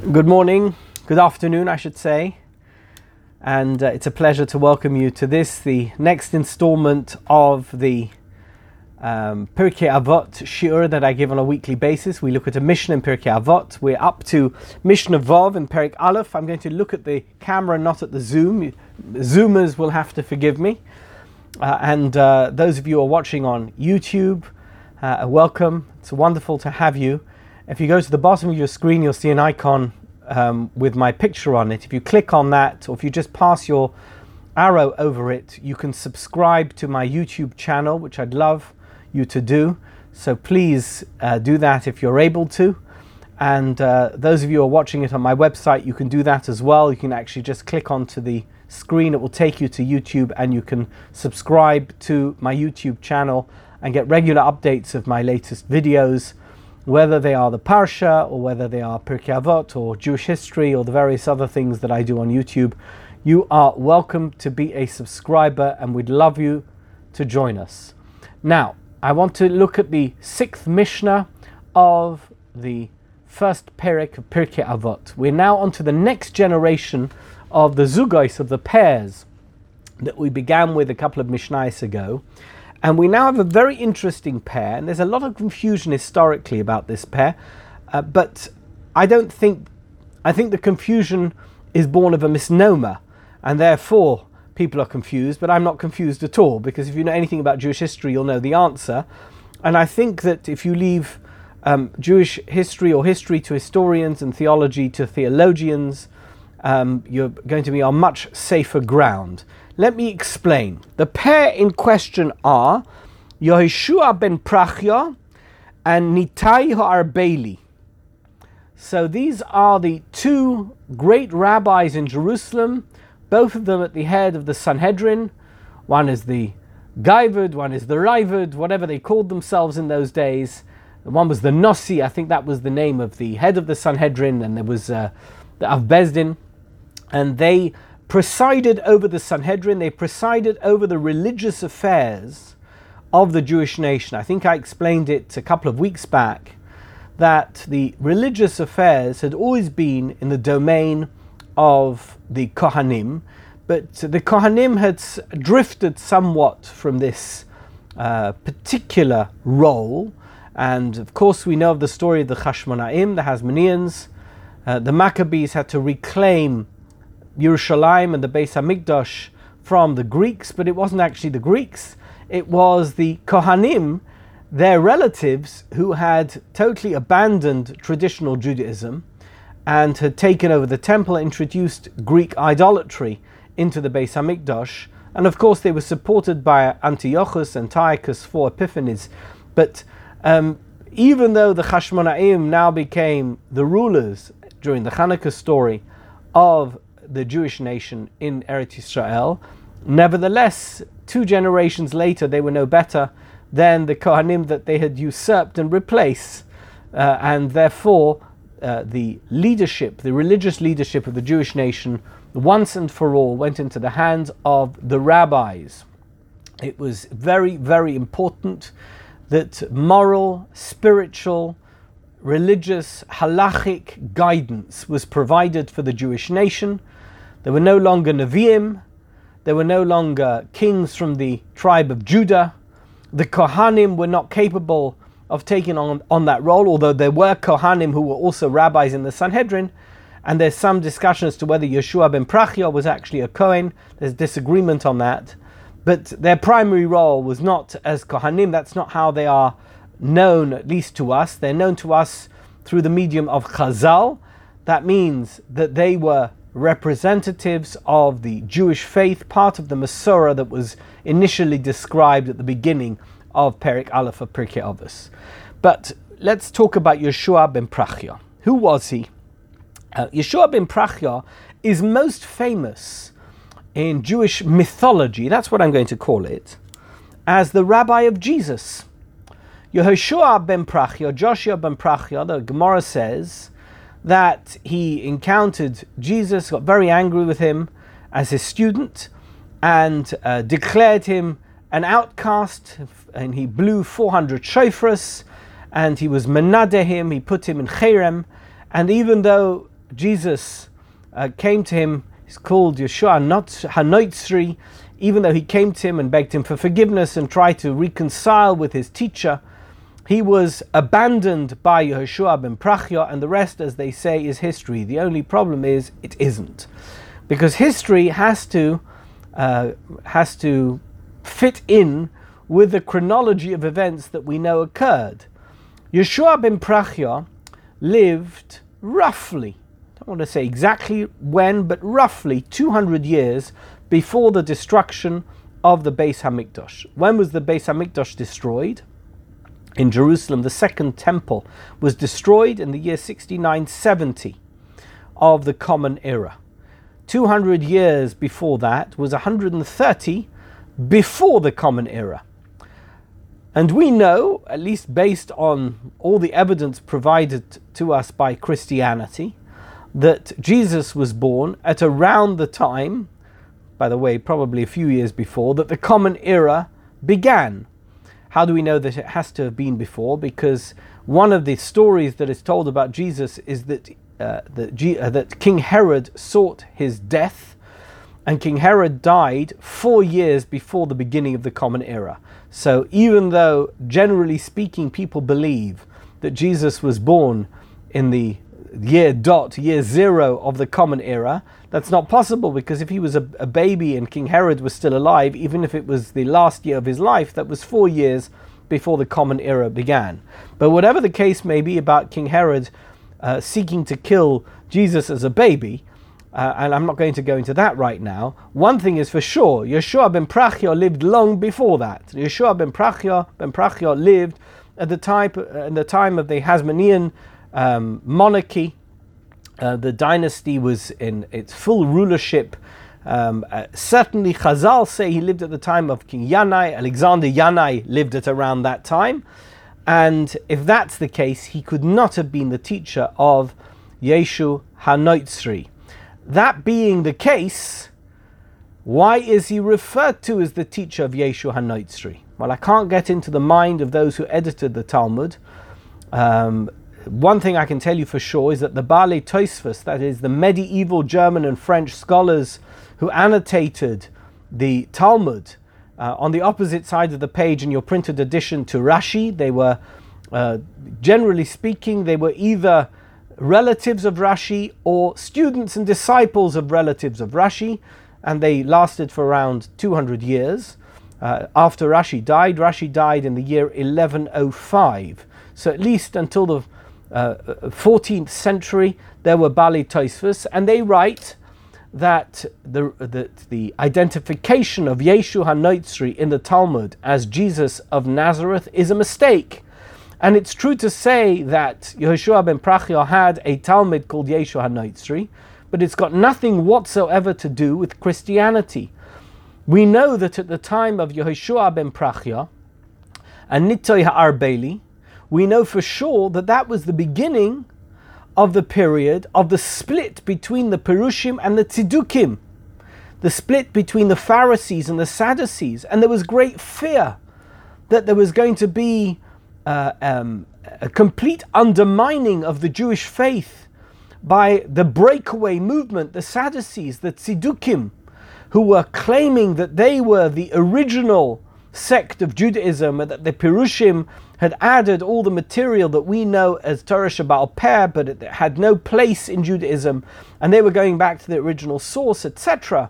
Good morning, good afternoon, I should say. And uh, it's a pleasure to welcome you to this, the next installment of the um, Pirkei Avot shiur that I give on a weekly basis. We look at a Mishnah in Pirkei Avot. We're up to Mishnah Vov in Perik Aleph. I'm going to look at the camera, not at the Zoom. Zoomers will have to forgive me. Uh, and uh, those of you who are watching on YouTube, uh, welcome. It's wonderful to have you. If you go to the bottom of your screen, you'll see an icon um, with my picture on it. If you click on that, or if you just pass your arrow over it, you can subscribe to my YouTube channel, which I'd love you to do. So please uh, do that if you're able to. And uh, those of you who are watching it on my website, you can do that as well. You can actually just click onto the screen, it will take you to YouTube, and you can subscribe to my YouTube channel and get regular updates of my latest videos whether they are the Parsha or whether they are Pirkei Avot or Jewish history or the various other things that I do on YouTube, you are welcome to be a subscriber and we'd love you to join us. Now, I want to look at the sixth Mishnah of the first Perik of Pirkei Avot. We're now on to the next generation of the Zugais, of the pairs that we began with a couple of Mishnahs ago. And we now have a very interesting pair, and there's a lot of confusion historically about this pair, uh, but I don't think, I think the confusion is born of a misnomer, and therefore people are confused, but I'm not confused at all, because if you know anything about Jewish history, you'll know the answer. And I think that if you leave um, Jewish history or history to historians and theology to theologians, um, you're going to be on much safer ground. Let me explain. The pair in question are Yehoshua ben Prachya and Nitai Ha'arbeli. So these are the two great rabbis in Jerusalem, both of them at the head of the Sanhedrin. One is the Gaivud, one is the Raivud, whatever they called themselves in those days. One was the Nossi, I think that was the name of the head of the Sanhedrin, and there was uh, the Avbezdin. And they presided over the Sanhedrin, they presided over the religious affairs of the Jewish nation. I think I explained it a couple of weeks back that the religious affairs had always been in the domain of the Kohanim, but the Kohanim had drifted somewhat from this uh, particular role. And of course, we know of the story of the Chashmonaim, the Hasmoneans. Uh, the Maccabees had to reclaim Yerushalayim and the Beis Hamikdash from the Greeks, but it wasn't actually the Greeks. It was the Kohanim, their relatives, who had totally abandoned traditional Judaism and had taken over the temple, introduced Greek idolatry into the Beis Hamikdash. And of course, they were supported by Antiochus, Antiochus, four Epiphanes. But um, even though the Chashmonaim now became the rulers during the Hanukkah story of the Jewish nation in Eretz Israel. Nevertheless, two generations later, they were no better than the Kohanim that they had usurped and replaced, uh, and therefore uh, the leadership, the religious leadership of the Jewish nation, once and for all, went into the hands of the rabbis. It was very, very important that moral, spiritual, religious, halachic guidance was provided for the Jewish nation there were no longer Nevi'im, there were no longer kings from the tribe of Judah. The Kohanim were not capable of taking on, on that role, although there were Kohanim who were also rabbis in the Sanhedrin. And there's some discussion as to whether Yeshua ben Prachia was actually a Kohen. There's disagreement on that. But their primary role was not as Kohanim. That's not how they are known, at least to us. They're known to us through the medium of Chazal. That means that they were representatives of the Jewish faith, part of the Masorah that was initially described at the beginning of Perik Aleph of Pirkei Avos. But let's talk about Yeshua ben Prachya. Who was he? Uh, Yeshua ben Prachya is most famous in Jewish mythology, that's what I'm going to call it, as the rabbi of Jesus. Yehoshua ben Prachya, Joshua ben Prachya, the Gemara says, that he encountered Jesus, got very angry with him as his student, and uh, declared him an outcast. And he blew 400 shofars, and he was menade him, he put him in cherem. And even though Jesus uh, came to him, he's called Yeshua not Hanoitzri, even though he came to him and begged him for forgiveness and tried to reconcile with his teacher, he was abandoned by Yehoshua ben Prachya, and the rest, as they say, is history. The only problem is it isn't, because history has to uh, has to fit in with the chronology of events that we know occurred. Yeshua ben Prachya lived roughly, I don't want to say exactly when, but roughly 200 years before the destruction of the Beis Hamikdash. When was the Beis Hamikdash destroyed? In Jerusalem, the second temple was destroyed in the year 6970 of the Common Era. 200 years before that was 130 before the Common Era. And we know, at least based on all the evidence provided to us by Christianity, that Jesus was born at around the time, by the way, probably a few years before, that the Common Era began. How do we know that it has to have been before? Because one of the stories that is told about Jesus is that, uh, that, G- uh, that King Herod sought his death, and King Herod died four years before the beginning of the Common Era. So, even though generally speaking, people believe that Jesus was born in the year dot, year zero of the Common Era, that's not possible because if he was a, a, baby and King Herod was still alive, even if it was the last year of his life, that was four years before the Common Era began. But whatever the case may be about King Herod uh, seeking to kill Jesus as a baby, uh, and I'm not going to go into that right now. One thing is for sure, Yeshua ben Prachya lived long before that. Yeshua ben Prachya, ben lived at the time, at the time of the Hasmonean um, monarchy. Uh, the dynasty was in its full rulership. Um, uh, certainly, Chazal say he lived at the time of King Yanai. Alexander Yanai lived at around that time. And if that's the case, he could not have been the teacher of Yeshu Hanoitzri. That being the case, why is he referred to as the teacher of Yeshu Hanoitzri? Well, I can't get into the mind of those who edited the Talmud. Um, one thing I can tell you for sure is that the Bale Tosfos, that is the medieval German and French scholars who annotated the Talmud, uh, on the opposite side of the page in your printed edition to Rashi, they were, uh, generally speaking, they were either relatives of Rashi or students and disciples of relatives of Rashi, and they lasted for around 200 years. Uh, after Rashi died, Rashi died in the year 1105. So at least until the uh, 14th century, there were Bali Tosfos, and they write that the, the, the identification of Yeshu HaNoitzri in the Talmud as Jesus of Nazareth is a mistake. And it's true to say that Yehoshua ben Prachya had a talmid called Yeshua HaNoitzri, but it's got nothing whatsoever to do with Christianity. We know that at the time of Yehoshua ben Prachya and Nittoy Ha'arbeli, we know for sure that that was the beginning of the period of the split between the Perushim and the Tzidukim, the split between the Pharisees and the Sadducees, and there was great fear that there was going to be uh, um, a complete undermining of the Jewish faith by the breakaway movement, the Sadducees, the Tzidukim, who were claiming that they were the original sect of Judaism and that the Pirushim had added all the material that we know as Torah Sheba'al Peh, but it had no place in Judaism, and they were going back to the original source, etc.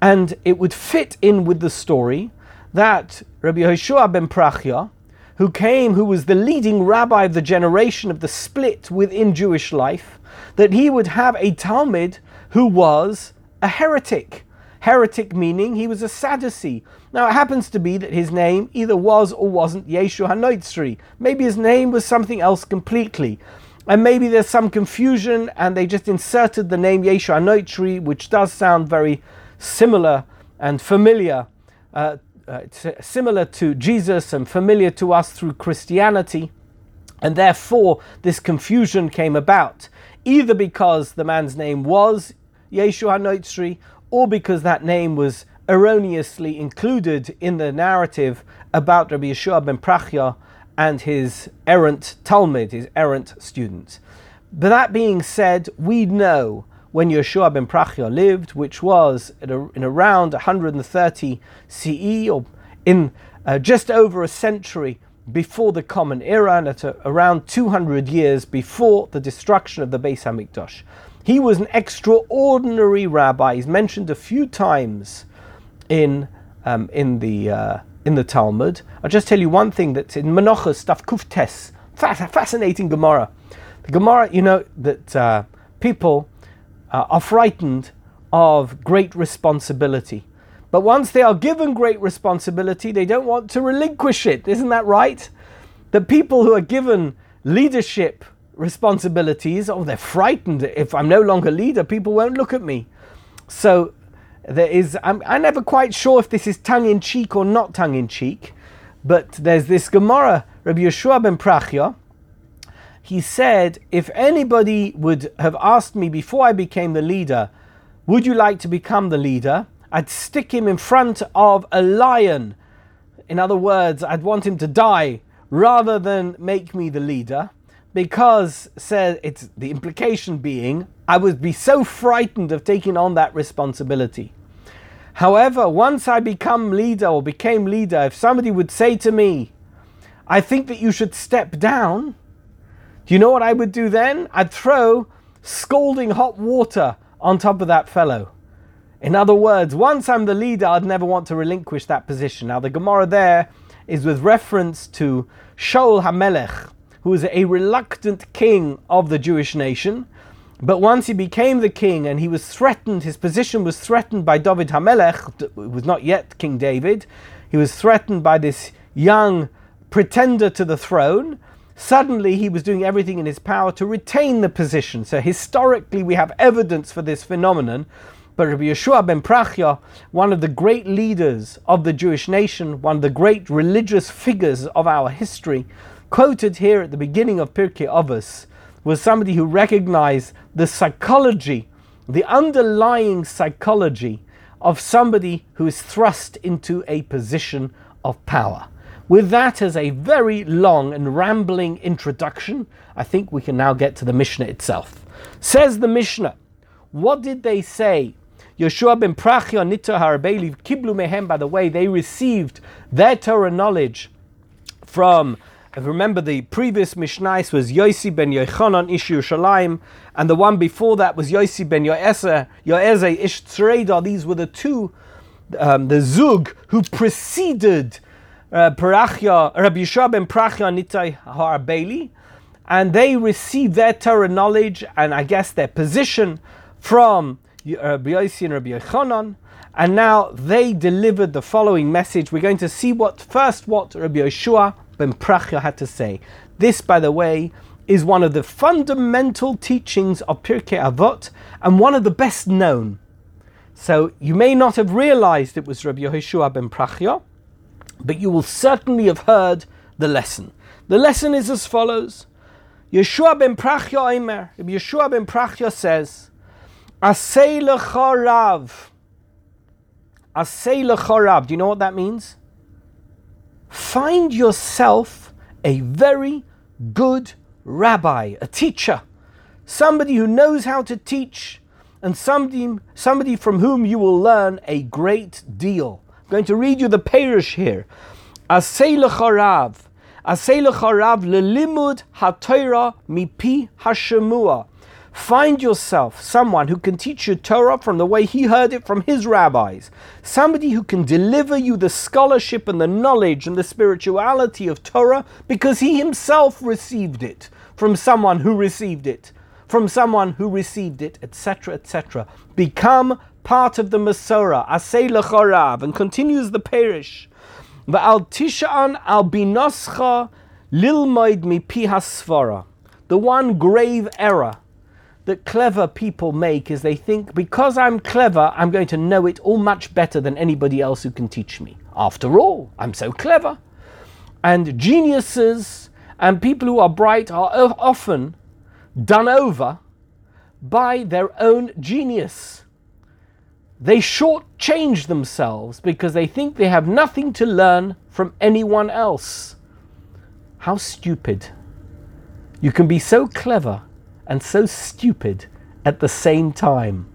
And it would fit in with the story that Rabbi Yehoshua ben Prachya, who came, who was the leading rabbi of the generation of the split within Jewish life, that he would have a talmid who was a heretic. Heretic meaning he was a Sadducee. Now it happens to be that his name either was or wasn't Yeshua HaNoitzri. Maybe his name was something else completely. And maybe there's some confusion and they just inserted the name Yeshua HaNoitzri, which does sound very similar and familiar uh, uh, similar to Jesus and familiar to us through Christianity. And therefore, this confusion came about, either because the man's name was Yeshua Noitzri, or because that name was erroneously included in the narrative about Rabbi Yeshua ben Prachya and his errant talmid, his errant students. But that being said, we know when Yeshua ben Prachya lived, which was in around 130 CE or in uh, just over a century before the Common Era and at around 200 years before the destruction of the Beis Hamikdash. He was an extraordinary rabbi. He's mentioned a few times in um, in the uh, in the Talmud. I'll just tell you one thing that's in Menachos daf Kuftes, fascinating Gemara. The Gemara, you know that uh, people uh, are frightened of great responsibility. But once they are given great responsibility, they don't want to relinquish it. Isn't that right? The people who are given leadership responsibilities, oh, they're frightened. If I'm no longer leader, people won't look at me. So there is, I'm, I'm never quite sure if this is tongue in cheek or not tongue in cheek, but there's this Gemara, Rabbi Yeshua ben Prachya, he said, If anybody would have asked me before I became the leader, would you like to become the leader? I'd stick him in front of a lion. In other words, I'd want him to die rather than make me the leader because said it's the implication being I would be so frightened of taking on that responsibility. However, once I become leader or became leader, if somebody would say to me, I think that you should step down, do you know what I would do then? I'd throw scalding hot water on top of that fellow. In other words, once I'm the leader, I'd never want to relinquish that position. Now, the Gemara there is with reference to Shaul HaMelech, who was a reluctant king of the Jewish nation. But once he became the king and he was threatened, his position was threatened by David HaMelech, who was not yet King David. He was threatened by this young pretender to the throne. Suddenly, he was doing everything in his power to retain the position. So, historically, we have evidence for this phenomenon. But Rabbi Yeshua ben Prachya, one of the great leaders of the Jewish nation, one of the great religious figures of our history, quoted here at the beginning of Pirkei Avos, was somebody who recognized the psychology, the underlying psychology of somebody who is thrust into a position of power. With that as a very long and rambling introduction, I think we can now get to the Mishnah itself. Says the Mishnah, what did they say? Yeshua ben Prachya Nito Harabeli Kiblu Mehem, by the way, they received their Torah knowledge from remember the previous Mishnais was Yosi ben Yochanan Ish Yerushalayim, and the one before that was Yosi ben Yoezer Ish Tzreda. These were the two, um, the Zug, who preceded uh, Parachya, Rabbi Yishua ben Prachya Nitai Harbeli, and they received their Torah knowledge and I guess their position from Rabbi Yossi and Rabbi Yochanan, and now they delivered the following message. We're going to see what first what Rabbi Yeshua ben Prachya had to say. This, by the way, is one of the fundamental teachings of Pirkei Avot and one of the best known. So you may not have realized it was Rabbi Yeshua ben Prachya, but you will certainly have heard the lesson. The lesson is as follows. Yeshua ben Prachya Eimer, Yeshua ben Prachya says, Asay lechorav. Asay lechorav. Do you know what that means? Find yourself a very good rabbi, a teacher, somebody who knows how to teach, and somebody, somebody from whom you will learn a great deal I'm going to read you the Perish here. Asay l'charav. Asay l'charav lelimud ha-Torah mipi hashemua. Find yourself someone who can teach you Torah from the way he heard it from his rabbis. Somebody who can deliver you the scholarship and the knowledge and the spirituality of Torah because he himself received it from someone who received it, from someone who received it, etc., etc. Become part of the Masorah, Asay Lechorav, and continues the Perish. Va'al Tishan al binoscha lilmoid mi pi hasvara. The one grave error that clever people make is they think because I'm clever, I'm going to know it all much better than anybody else who can teach me. After all, I'm so clever. And geniuses and people who are bright are often done over by their own genius they shortchange themselves because they think they have nothing to learn from anyone else. How stupid. You can be so clever and so stupid at the same time.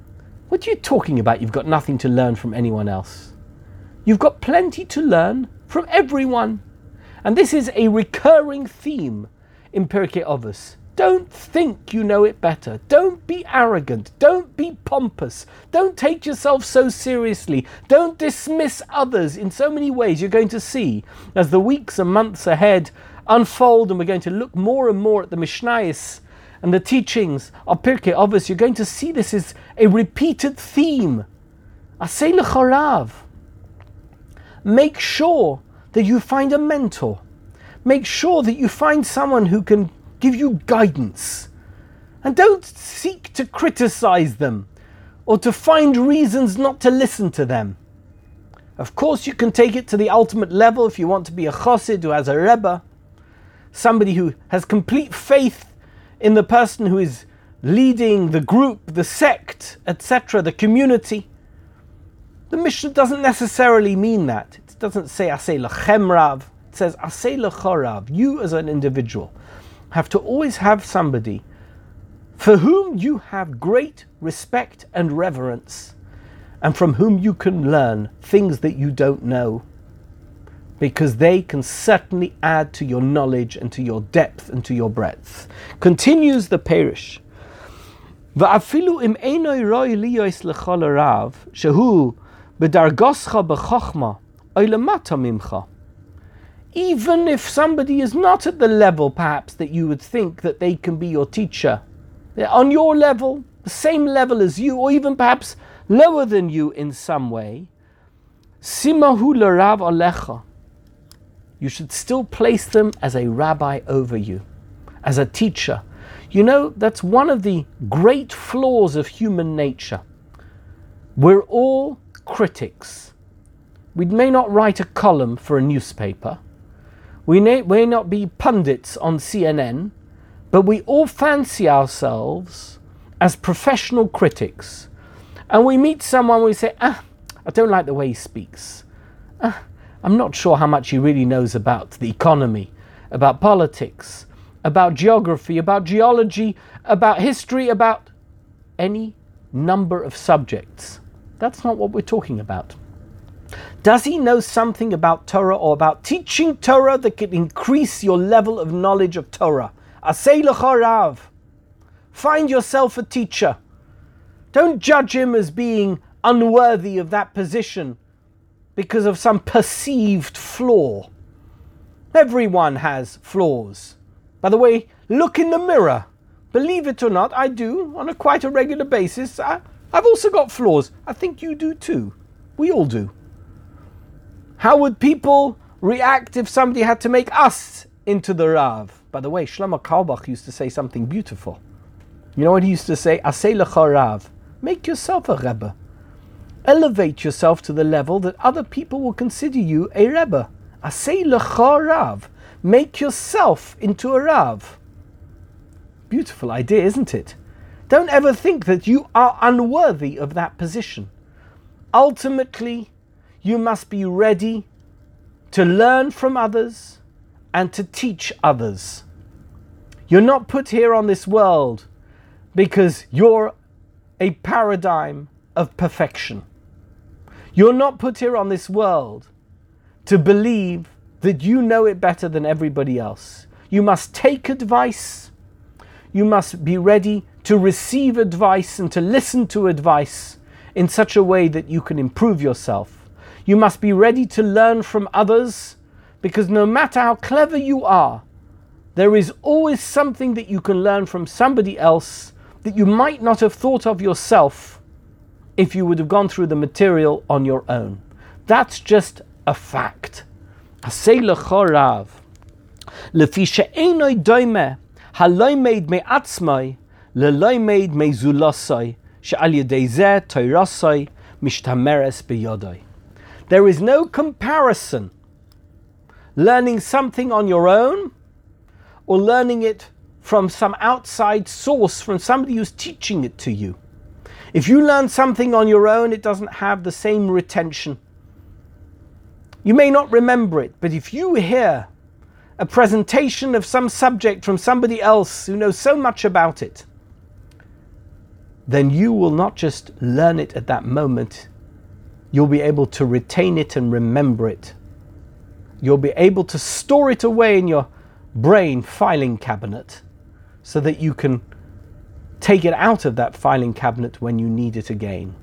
What are you talking about? You've got nothing to learn from anyone else. You've got plenty to learn from everyone. And this is a recurring theme in Pirkei Avos. Don't think you know it better. Don't be arrogant. Don't be pompous. Don't take yourself so seriously. Don't dismiss others in so many ways. You're going to see as the weeks and months ahead unfold, and we're going to look more and more at the Mishnayos and the teachings of Pirkei Avos. You're going to see this is a repeated theme. Asay lechorav. Make sure that you find a mentor. Make sure that you find someone who can give you guidance. And don't seek to criticize them or to find reasons not to listen to them. Of course, you can take it to the ultimate level if you want to be a chassid who has a rebbe, somebody who has complete faith in the person who is leading the group, the sect, etc., the community. The Mishnah doesn't necessarily mean that. It doesn't say asay lachem rav. It says asay lechorav. You as an individual have to always have somebody for whom you have great respect and reverence, and from whom you can learn things that you don't know, because they can certainly add to your knowledge and to your depth and to your breadth. Continues the parish. ואפילו אם אינו רוי ליוס לכל הרב, שהוא בדרגוסך בחוכמה, או למטה ממך even if somebody is not at the level perhaps that you would think that they can be your teacher, they're on your level, the same level as you, or even perhaps lower than you in some way, simahu larav alecha. You should still place them as a rabbi over you, as a teacher. You know, that's one of the great flaws of human nature. We're all critics. We may not write a column for a newspaper, we may, not be pundits on CNN, but we all fancy ourselves as professional critics. And we meet someone, we say, ah, I don't like the way he speaks. Ah, I'm not sure how much he really knows about the economy, about politics, about geography, about geology, about history, about any number of subjects. That's not what we're talking about. Does he know something about Torah or about teaching Torah that can increase your level of knowledge of Torah? Asay rav. Find yourself a teacher. Don't judge him as being unworthy of that position because of some perceived flaw. Everyone has flaws. By the way, look in the mirror. Believe it or not, I do on a quite a regular basis. I, I've also got flaws. I think you do too. We all do. How would people react if somebody had to make us into the Rav? By the way, Shlomo Carlebach used to say something beautiful. You know what he used to say? Asay lecha Rav. Make yourself a Rebbe. Elevate yourself to the level that other people will consider you a Rebbe. Asay lecha Rav. Make yourself into a Rav. Beautiful idea, isn't it? Don't ever think that you are unworthy of that position. Ultimately, you must be ready to learn from others and to teach others. You're not put here on this world because you're a paradigm of perfection. You're not put here on this world to believe that you know it better than everybody else. You must take advice. You must be ready to receive advice and to listen to advice in such a way that you can improve yourself. You must be ready to learn from others because no matter how clever you are, there is always something that you can learn from somebody else that you might not have thought of yourself if you would have gone through the material on your own. That's just a fact. Me me zulasai mishtameres. There is no comparison learning something on your own or learning it from some outside source, from somebody who's teaching it to you. If you learn something on your own, it doesn't have the same retention. You may not remember it, but if you hear a presentation of some subject from somebody else who knows so much about it, then you will not just learn it at that moment, you'll be able to retain it and remember it. You'll be able to store it away in your brain filing cabinet so that you can take it out of that filing cabinet when you need it again.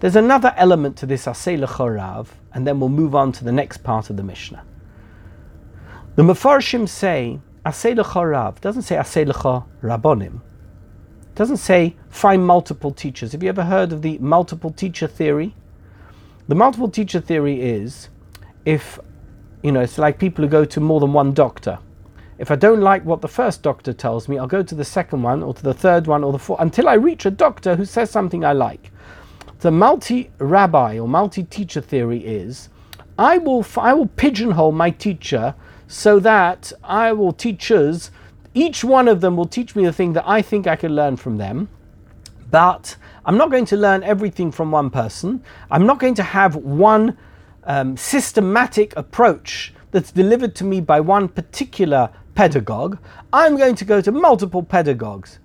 There's another element to this Asay Rav, and then we'll move on to the next part of the Mishnah. The Mefarshim say Asay Rav doesn't say Asay Rabbonim. Doesn't say find multiple teachers. Have you ever heard of the multiple teacher theory? The multiple teacher theory is if you know it's like people who go to more than one doctor. If I don't like what the first doctor tells me, I'll go to the second one or to the third one or the fourth until I reach a doctor who says something I like. The multi rabbi or multi teacher theory is I will, I will pigeonhole my teacher so that I will teachers, each one of them will teach me the thing that I think I can learn from them. But I'm not going to learn everything from one person. I'm not going to have one um, systematic approach that's delivered to me by one particular pedagogue. I'm going to go to multiple pedagogues.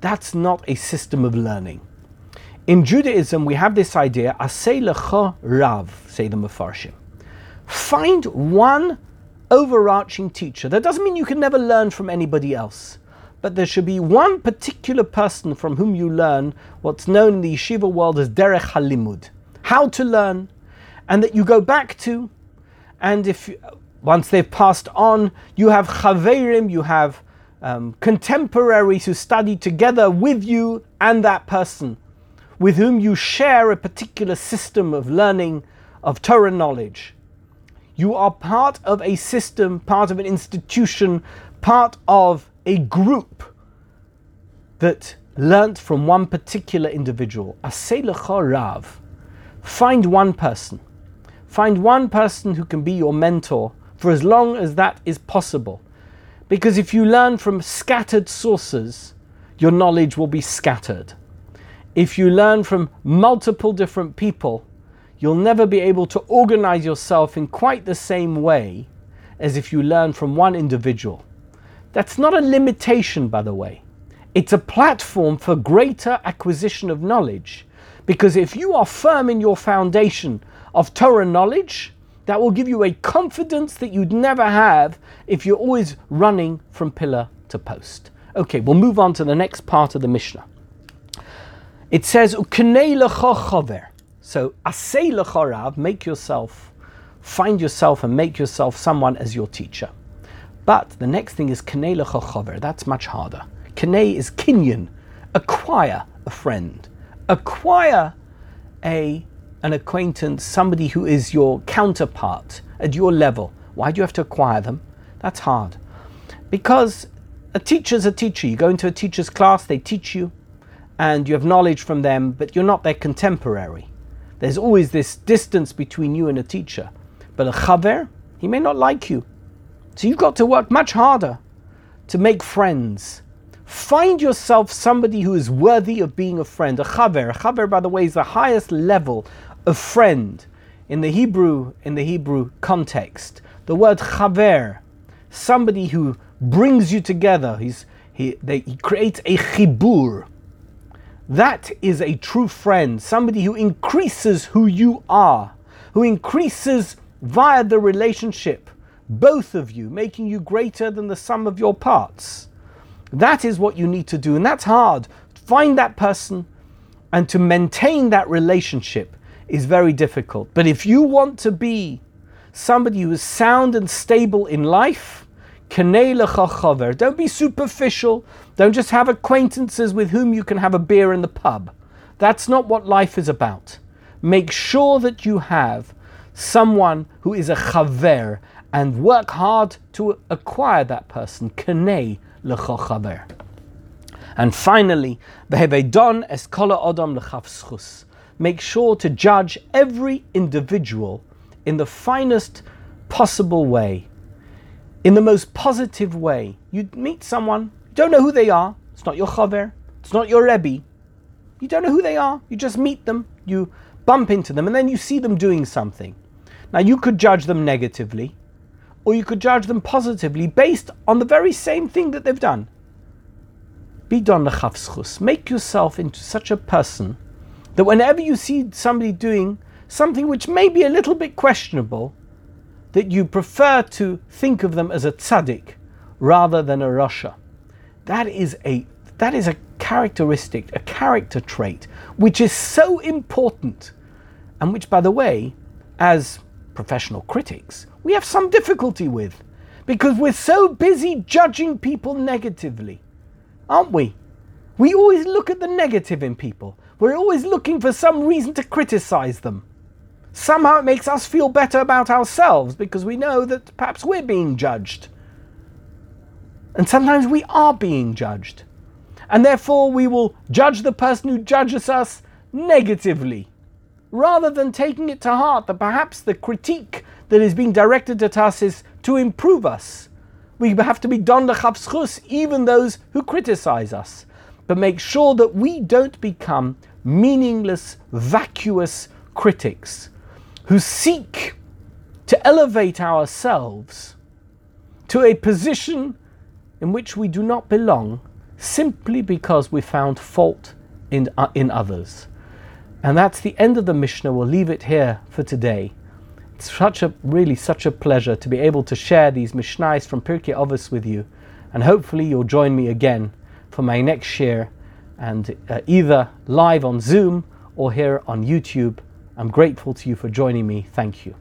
That's not a system of learning. In Judaism, we have this idea, asay rav, say the Mefarshim. Find one overarching teacher. That doesn't mean you can never learn from anybody else, but there should be one particular person from whom you learn what's known in the yeshiva world as derech halimud, how to learn, and that you go back to, and if once they've passed on, you have chaverim, you have um, contemporaries who study together with you and that person with whom you share a particular system of learning of Torah knowledge. You are part of a system, part of an institution, part of a group that learnt from one particular individual. Aselecha Rav. Find one person. Find one person who can be your mentor for as long as that is possible. Because if you learn from scattered sources, your knowledge will be scattered if you learn from multiple different people, you'll never be able to organize yourself in quite the same way as if you learn from one individual. That's not a limitation, by the way. It's a platform for greater acquisition of knowledge. Because if you are firm in your foundation of Torah knowledge, that will give you a confidence that you'd never have if you're always running from pillar to post. Okay, we'll move on to the next part of the Mishnah. It says, So, asay lechorav, make yourself, find yourself and make yourself someone as your teacher. But the next thing is kanei lechochover. That's much harder. Kanei is kinyan, acquire a friend, acquire a an acquaintance, somebody who is your counterpart at your level. Why do you have to acquire them? That's hard. Because a teacher's a teacher. You go into a teacher's class, they teach you, and you have knowledge from them, but you're not their contemporary. There's always this distance between you and a teacher. But a chaver, he may not like you. So you've got to work much harder to make friends. Find yourself somebody who is worthy of being a friend. A chaver. A chaver, by the way, is the highest level of friend in the Hebrew in the Hebrew context. The word chaver, somebody who brings you together. He's, he, they, he creates a chibur that is a true friend, somebody who increases who you are, who increases via the relationship, both of you, making you greater than the sum of your parts. That is what you need to do, and that's hard. Find that person and to maintain that relationship is very difficult. But if you want to be somebody who is sound and stable in life, don't be superficial. Don't just have acquaintances with whom you can have a beer in the pub. That's not what life is about. Make sure that you have someone who is a chaver and work hard to acquire that person. Kanei chaver. And finally, vehevedon es kola odom schus. Make sure to judge every individual in the finest possible way in the most positive way. You meet someone, you don't know who they are, it's not your chaver, it's not your rebbe. You don't know who they are, you just meet them, you bump into them, and then you see them doing something. Now, you could judge them negatively, or you could judge them positively based on the very same thing that they've done. be don. Make yourself into such a person that whenever you see somebody doing something which may be a little bit questionable, that you prefer to think of them as a tzaddik rather than a rasha. That is a that is a characteristic, a character trait, which is so important, and which, by the way, as professional critics, we have some difficulty with, because we're so busy judging people negatively, aren't we? We always look at the negative in people. We're always looking for some reason to criticize them. Somehow it makes us feel better about ourselves because we know that perhaps we're being judged. And sometimes we are being judged. And therefore we will judge the person who judges us negatively, rather than taking it to heart that perhaps the critique that is being directed at us is to improve us. We have to be don lechavschus, even those who criticize us, but make sure that we don't become meaningless, vacuous critics who seek to elevate ourselves to a position in which we do not belong simply because we found fault in, uh, in others. And that's the end of the Mishnah. We'll leave it here for today. It's such a really such a pleasure to be able to share these Mishnahs from Pirkei Avos with you, and hopefully you'll join me again for my next shiur, and uh, either live on Zoom or here on YouTube I'm grateful to you for joining me. Thank you.